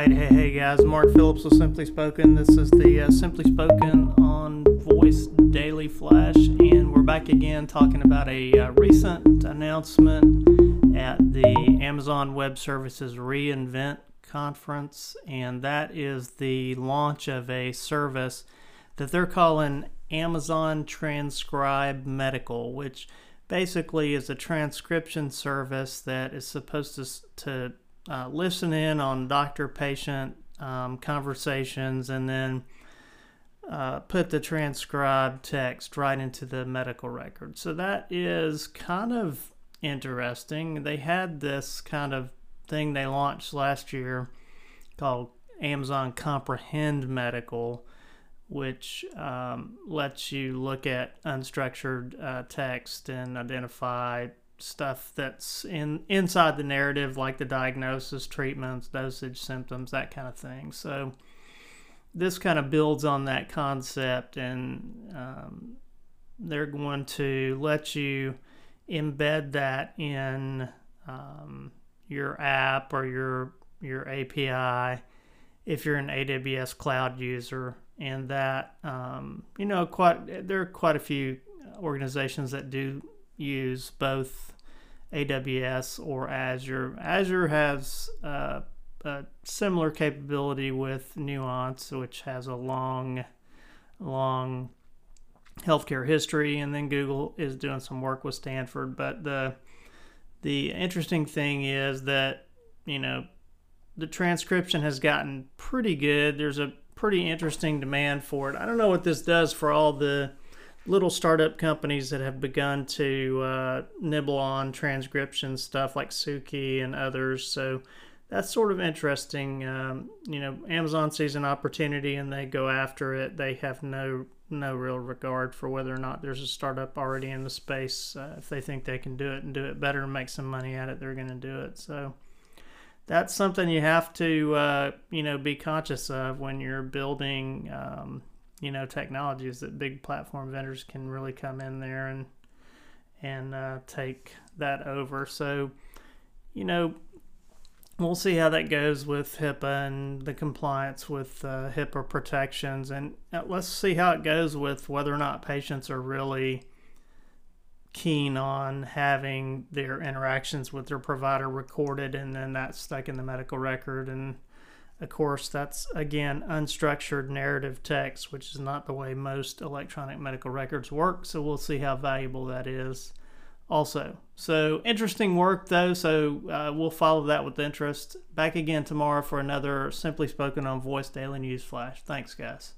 right, hey, hey guys, Mark Phillips with Simply Spoken. This is the uh, Simply Spoken on Voice Daily Flash, and we're back again talking about a uh, recent announcement at the Amazon Web Services reInvent conference, and that is the launch of a service that they're calling Amazon Transcribe Medical, which basically is a transcription service that is supposed to, to uh, listen in on doctor patient um, conversations and then uh, put the transcribed text right into the medical record. So that is kind of interesting. They had this kind of thing they launched last year called Amazon Comprehend Medical, which um, lets you look at unstructured uh, text and identify stuff that's in inside the narrative, like the diagnosis, treatments, dosage, symptoms, that kind of thing. So this kind of builds on that concept, and um, they're going to let you embed that in um, your app or your your API if you're an AWS cloud user, and that um, you know quite there are quite a few organizations that do use both AWS or Azure. Azure has uh, a similar capability with Nuance, which has a long, long healthcare history, and then Google is doing some work with Stanford. But the the interesting thing is that you know the transcription has gotten pretty good. There's a pretty interesting demand for it. I don't know what this does for all the little startup companies that have begun to uh, nibble on transcription stuff like Suki and others. So that's sort of interesting. Um, you know, Amazon sees an opportunity and they go after it. They have no no real regard for whether or not there's a startup already in the space. Uh, if they think they can do it and do it better and make some money at it, they're going to do it. So that's something you have to uh, you know be conscious of when you're building um, you know technologies that big platform vendors can really come in there and and uh, take that over. So you know we'll see how that goes with HIPAA and the compliance with uh, HIPAA protections, and uh, let's see how it goes with whether or not patients are really keen on having their interactions with their provider recorded and then that's stuck in the medical record and of course, that's again unstructured narrative text, which is not the way most electronic medical records work. So we'll see how valuable that is also. So interesting work though. So uh, we'll follow that with interest. Back again tomorrow for another Simply Spoken on Voice Daily News Flash. Thanks, guys.